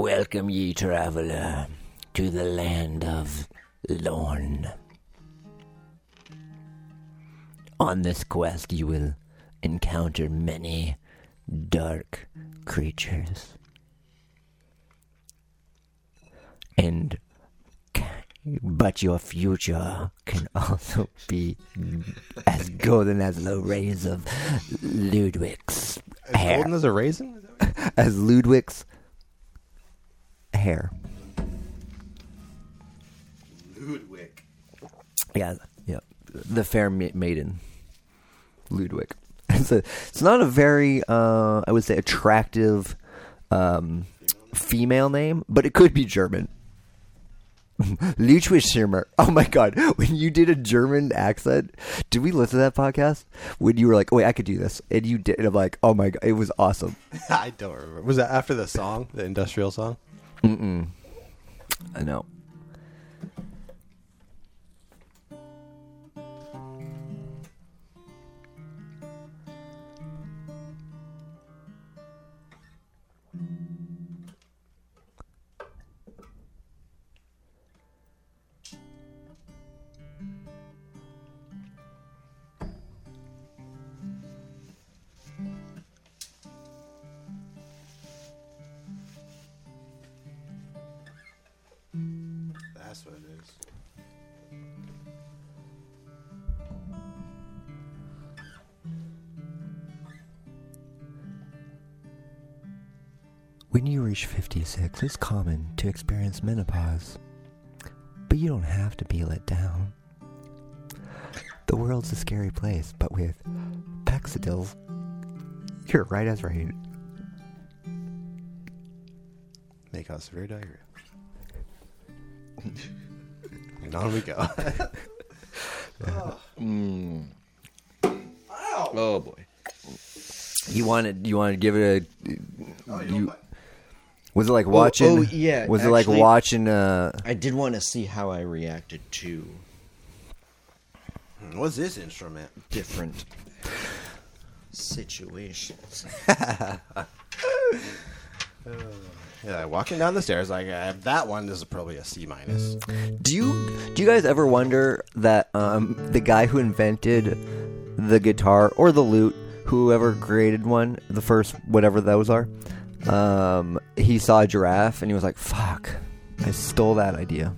Welcome, ye traveler, to the land of Lorne. On this quest, you will encounter many dark creatures. And but your future can also be as golden as the rays of Ludwig's hair. Golden as a raisin? Is that what- As Ludwig's hair. Ludwig. Yeah, yeah. The fair ma- maiden, Ludwig. It's, a, it's not a very, uh, I would say, attractive um, female name, but it could be German. Ludwigschirmer. Oh my god! When you did a German accent, did we listen to that podcast? When you were like, "Oh wait, I could do this," and you did, and I'm like, "Oh my god, it was awesome." I don't remember. Was that after the song, the industrial song? Mm-mm. I know. That's what it is. When you reach 56, it's common to experience menopause. But you don't have to be let down. The world's a scary place, but with Paxidil, you're right as rain. May cause severe diarrhea. and on we go. Oh boy. You wanted you wanted to give it a Oh, you was it like watching oh, yeah, was it like watching uh I did want to see how I reacted to What's this instrument? different situations. Yeah, walking down the stairs, like uh, that one is probably a C minus. Do you do you guys ever wonder that um, the guy who invented the guitar or the lute, whoever created one, the first whatever those are, um, he saw a giraffe and he was like, "Fuck, I stole that idea."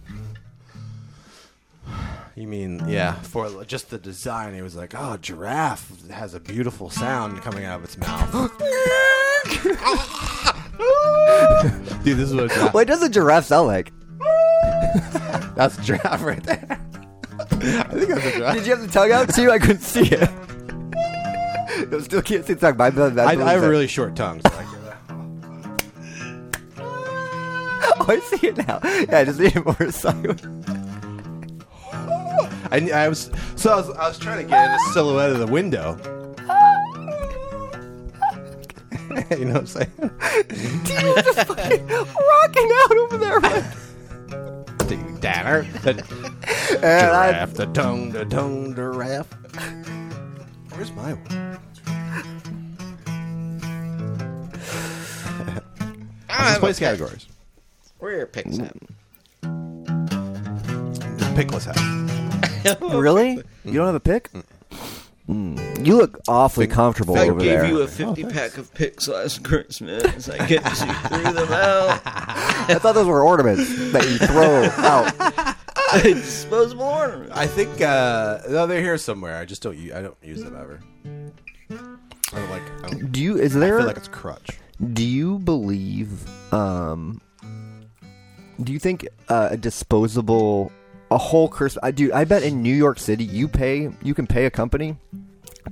You mean, yeah, for just the design, he was like, oh, giraffe has a beautiful sound coming out of its mouth. Dude, this is what a giraffe, What does a giraffe sound like? that's a giraffe right there. I think that's a giraffe. Did you have the tongue out too? I couldn't see it. I still can't see the tongue. My. I, I have really short tongues. so I Oh, I see it now. Yeah, I just need more silent. I, I was so I was, I was trying to get in a silhouette of the window. you know what I'm saying? Rocking out over there. Ding, Danner. The And I- giraffe, the tongue, the tongue, the giraffe. Where's my one? Ah, Let's place categories. Where are your picks at? Pickless hat. really? You don't have a pick? Mm. You look awfully comfortable over there. I over gave there. you a 50 pack of picks last Christmas. I guess you threw them out. I thought those were ornaments that you throw out. Disposable ornament. I think uh, no, they're here somewhere. I just don't. u- I don't use them ever. I don't like. I, don't, Do you? Is there I there? feel like it's crutch. do you believe? Um, do you think uh, a disposable, a whole Christmas? I do. I bet in New York City, you pay. You can pay a company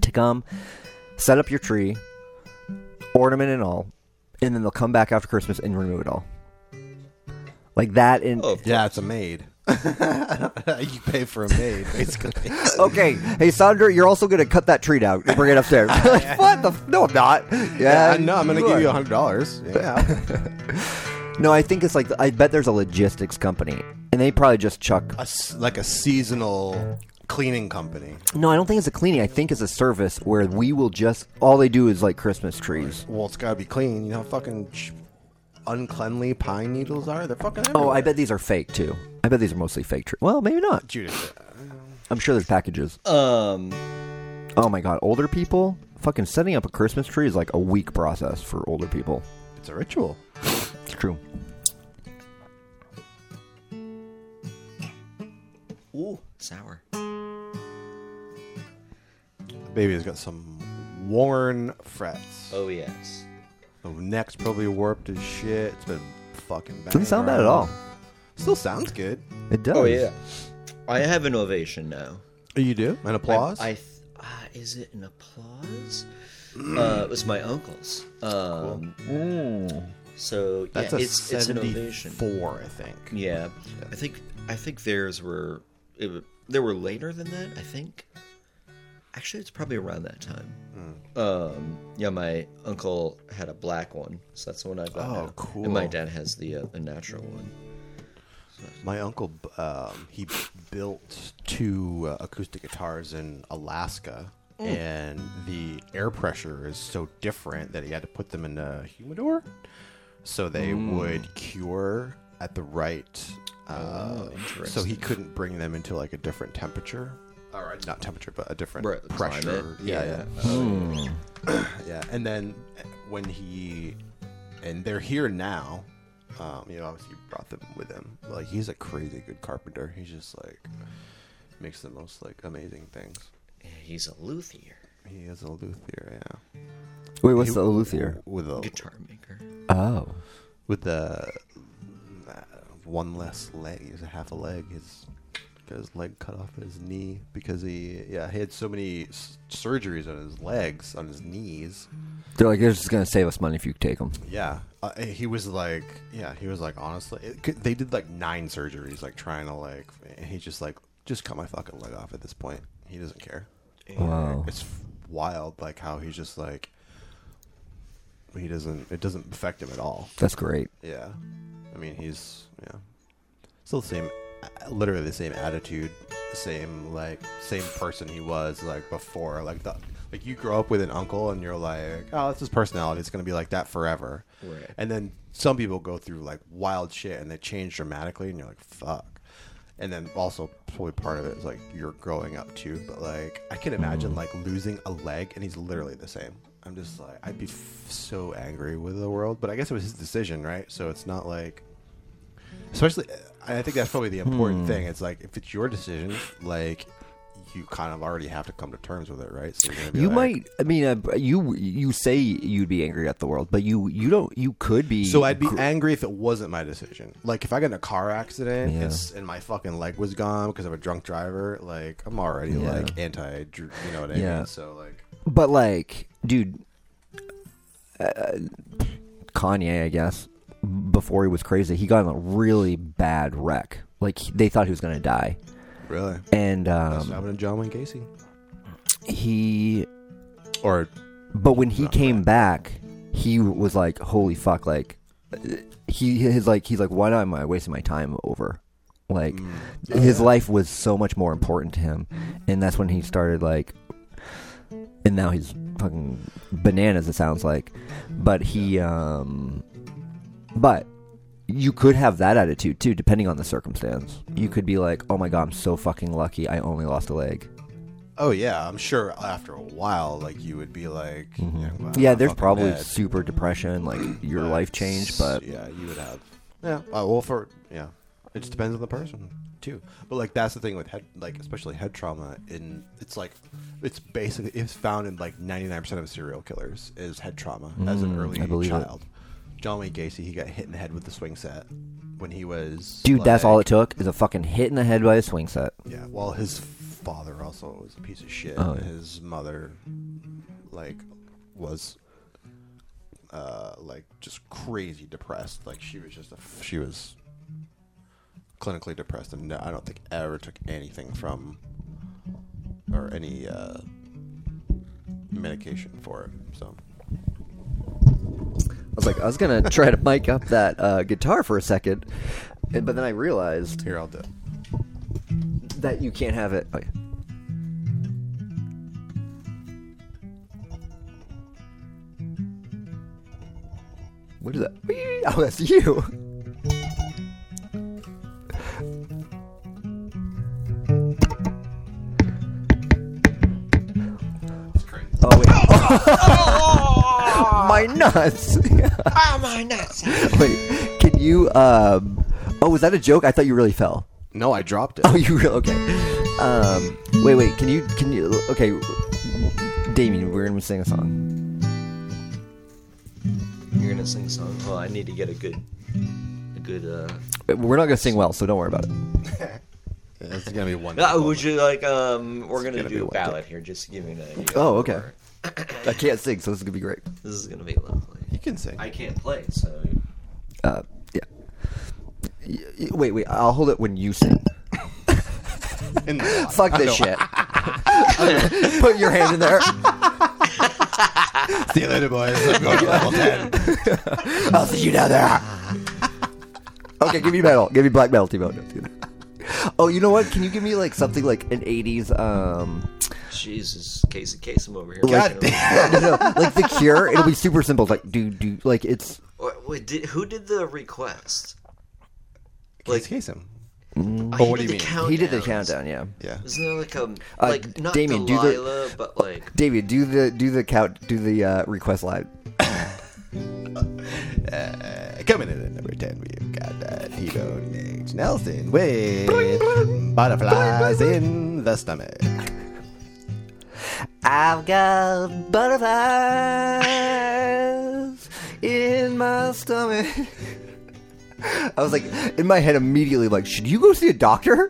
to come set up your tree, ornament and all, and then they'll come back after Christmas and remove it all. Like that in Oh, Yeah, it's a maid. you pay for a maid, basically. Okay, hey Sandra, you're also gonna cut that tree down and bring it upstairs. What the? F- no, I'm not. Yeah, yeah, no, I'm gonna give you a hundred dollars. Yeah, No, I think it's like I bet there's a logistics company, and they probably just chuck. a s like a seasonal cleaning company. No, I don't think it's a cleaning. I think it's a service where we will just all they do is like Christmas trees. Well, it's gotta be clean. You know, how fucking sh- uncleanly pine needles are? They're fucking. Oh, I bet these are fake too. I bet these are mostly fake. Tr- well, maybe not. Judith. I'm sure there's packages. Um, Oh my god, older people fucking setting up a Christmas tree is like a week process for older people. It's a ritual. It's true. ooh, sour. Baby has got some worn frets. Oh yes. The neck's probably warped as shit. It's been fucking. Bad. Doesn't sound bad at all. Still sounds good. It does. Oh yeah. I have an ovation now. You do? An applause? I, I th- uh, is it an applause? Uh, it was my uncle's. Um, So yeah, That's a it's it's an ovation. 74, I think. Yeah, I think I think theirs were it, they were later than that. I think. Actually, it's probably around that time. Um, yeah, my uncle had a black one, so that's the one I got. Oh, now. cool. And my dad has the uh, the natural one. My uncle, um, he built two uh, acoustic guitars in Alaska, and the air pressure is so different that he had to put them in a humidor, so they would cure at the right. Uh, Oh, so he couldn't bring them into like a different temperature, or not temperature, but a different Right, pressure. climate. Yeah, yeah. Oh, Yeah, and then uh, when he and they're here now, um, you know, obviously brought them with him. Like he's a crazy good carpenter. He's just like makes the most like amazing things. Yeah, He's a luthier, He is a luthier, yeah. Wait, what's He- the luthier? with a guitar maker. Oh. with the uh, one less leg. He's a half a leg. His got his leg cut off at his knee because he yeah he had so many s- surgeries on his legs on his knees. They're like, they're just going to save us money if you take them. Yeah, uh, he was like, yeah, he was like, honestly, it, could- they did like nine surgeries, like trying to like, and he just like, just cut my fucking leg off at this point. He doesn't care. Wow. It's wild, like how he's just like, he doesn't, it doesn't affect him at all. That's great. Yeah, I mean, he's yeah, still the same, literally the same attitude, the same like same person he was like before. Like the like you grow up with an uncle and you're like, oh, that's his personality. It's gonna be like that forever. Right. And then some people go through like wild shit and they change dramatically, and you're like, fuck. And then also probably part of it is like you're growing up too. But like I can imagine mm. like losing a leg and he's literally the same. I'm just like I'd be f- so angry with the world. But I guess it was his decision, right? So it's not like, especially. I think that's probably the important hmm. thing. It's like if it's your decision, like you kind of already have to come to terms with it, right? So you're gonna be You like- might. I mean, uh, you you say you'd be angry at the world, but you you don't. You could be. So I'd be gr- angry if it wasn't my decision. Like if I got in a car accident Yeah. and my fucking leg was gone because of a drunk driver, like I'm already Yeah. like anti, you know what I Yeah. mean? So like, But like, dude, uh, Kanye, I guess, before he was crazy, he got in a really bad wreck. Like they thought he was gonna die, really, and that's um, happened to John Wayne Gacy. he. Or But when he came back, he was like, "Holy fuck!" Like, he his like he's like, "Why am I wasting my time over?" Like, Mm. his life was so much more important to him, and that's when he started like. And now he's fucking bananas. It sounds like, but he, um, but you could have that attitude too, depending on the circumstance. You could be like, "Oh my god, I'm so fucking lucky. I only lost a leg." oh yeah, I'm sure after a while, like you would be like, yeah, well, Mm-hmm. Yeah, I'm there's probably dead. super depression, like your life changed, but yeah, you would have. Yeah, uh, well, for yeah, it just depends on the person too. But like that's the thing with head, like especially head trauma. In it's like it's basically it's found in like 99 percent of serial killers is head trauma as an Mm, early believe it. John Wayne Gacy, he got hit in the head with the swing set when he was Dude, that's all it like- took is a fucking hit in the head by a swing set. Yeah, well, his father also was a piece of shit. Oh, yeah. His mother, like, was, uh, like just crazy depressed. Like she was just a, f- she was clinically depressed, and I don't think ever took anything from or any uh, medication for it. So I was like, I was gonna try to mic up that uh, guitar for a second, and- but then I realized here, I'll do it. that you can't have it. Oh, yeah. What is that? Oh, that's you. It's crazy. Oh wait. my nuts. Oh my nuts! wait, can you? Um. Oh, was that a joke? I thought you really fell. No, I dropped it. Oh, you really? Okay. Um. Wait, wait. Can you? Can you? Okay. Damien, we're gonna sing a song. You're gonna sing a song. Well, I need to get a good, a good. uh We're not gonna sing well, so don't worry about it. It's gonna be one. uh, Would you like? Um, we're gonna, gonna do a ballad here, just to give you an idea. Oh, okay. Or- I can't sing, so this is gonna be great. This is gonna be lovely. You can sing. I can't play, so Uh. Yeah. Y- y- Wait, wait. I'll hold it when you sing. In the- Fuck this shit. Put your hand in there. See you later, boys. I'm going to level ten. I'll see you down there. okay, give me metal. Give me black metal, T-Bone. Oh, you know what? Can you give me like something like an '80s, um, Jesus, Casey Kasem over here. God damn. no, no, like The Cure? It'll be super simple. It's like do do like it's Wait, wait, did, who did the request? Case Kasem. Oh, Oh, what do you mean? he did the countdown. Yeah, Yeah. Isn't there like a Uh, like not Damien, do the- Delilah, but like David, do the do the count, do the uh, request live. Uh, coming in at number 10, we've got uh, T-Bone H. Nelson with Butterflies in the Stomach. I've got butterflies in my stomach. I was like, in my head immediately, like, should you go see a doctor?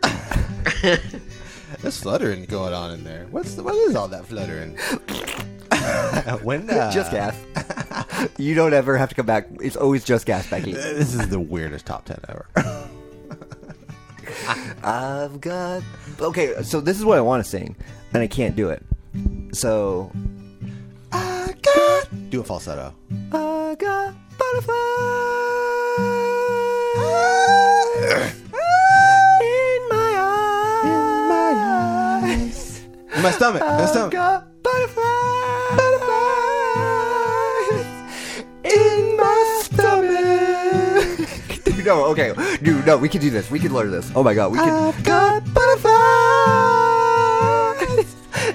There's fluttering going on in there. What's the, what is all that fluttering? when uh, just gas. you don't ever have to come back. It's always just gas, Becky. This is the weirdest top 10 ever. I've got. Okay, so this is what I want to sing, and I can't do it. So I got. Do a falsetto. I got butterflies ah! in my eyes. In my stomach. In my stomach. got butterflies, Dude, no, okay, dude, no, we can do this. We can learn this. Oh my god, we can. I've got butterflies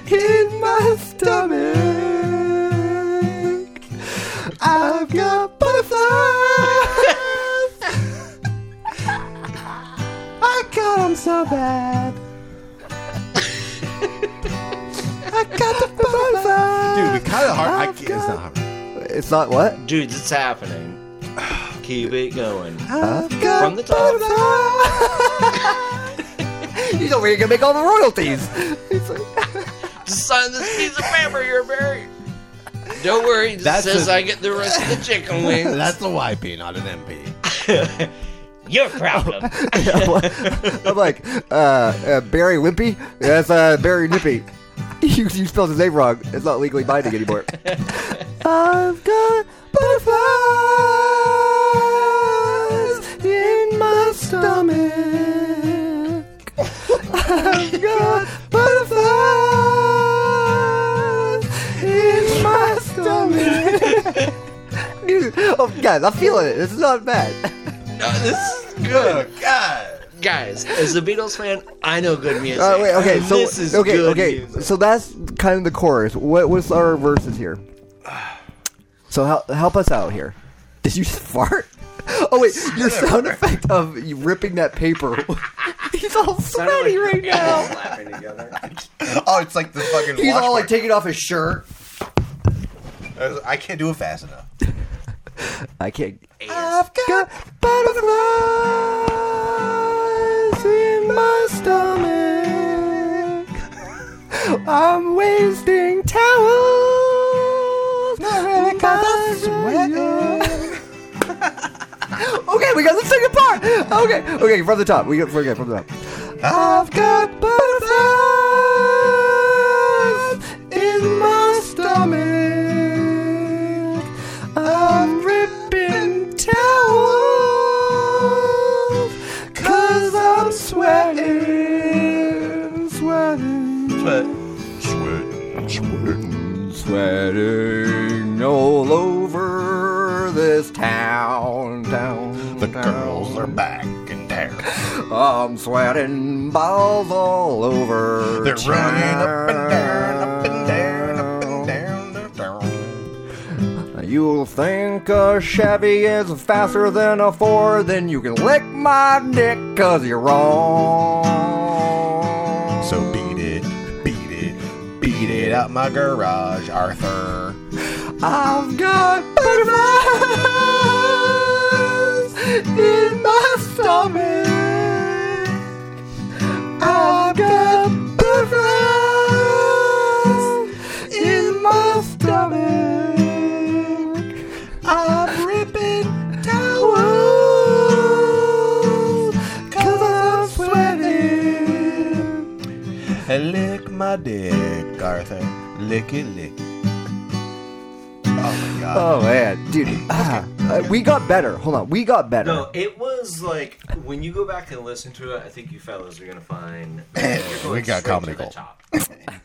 in my stomach. I've got butterflies. I got 'em so bad. I got the butterflies. Dude, we kind of hard. I, I've can't- it's not got- hard. It's not what? dudes, it's happening. Keep it going. I've From the top. He's over here gonna make all the royalties. Just sign this piece of paper, you're married. Don't worry, it That's says a- I get the rest of the chicken wings. That's a YP, not an MP. Your problem. I'm like, uh, uh, Barry Wimpy? That's uh, Barry Nippy. You, you spelled his name wrong. It's not legally binding anymore. I've got butterflies stomach. I've got butterflies in my stomach. Dude, oh, guys, I'm feeling it. This is not bad. no, this is good. God. Guys, as a Beatles fan, I know good music. Uh, wait, okay, so this is okay, good okay, music. so that's kind of the chorus. What was our verses here? So help help us out here. Did you just fart? Oh wait, your sound effect of you ripping that paper. He's all sweaty right now. Laughing together. Oh, it's like the fucking. He's all like taking off his shirt. I can't do it fast enough. I can't. I've got butterflies in my stomach. I'm wasting towels. Not really, cause I'm sweating. okay, we got the second part. Okay, okay, from the top. We got okay, from the top. I've got butterflies Sweating balls all over. They're running up and down, up and down, up and down, down, down. You'll think a Chevy is faster than a Ford, then you can lick my dick cause you're wrong. So beat it, beat it, beat it out my garage, Arthur. I've got butterflies in my stomach. I've got butterflies in my stomach. I'm ripping towels cause I'm sweating. Lick my dick, Arthur. Lick it, lick it. Oh my god. Oh man, dude, ah, uh, we got better. Hold on, we got better. No, it was like when you go back and listen to it. I think you fellas are gonna find that you're going We got straight comedy to the gold. top.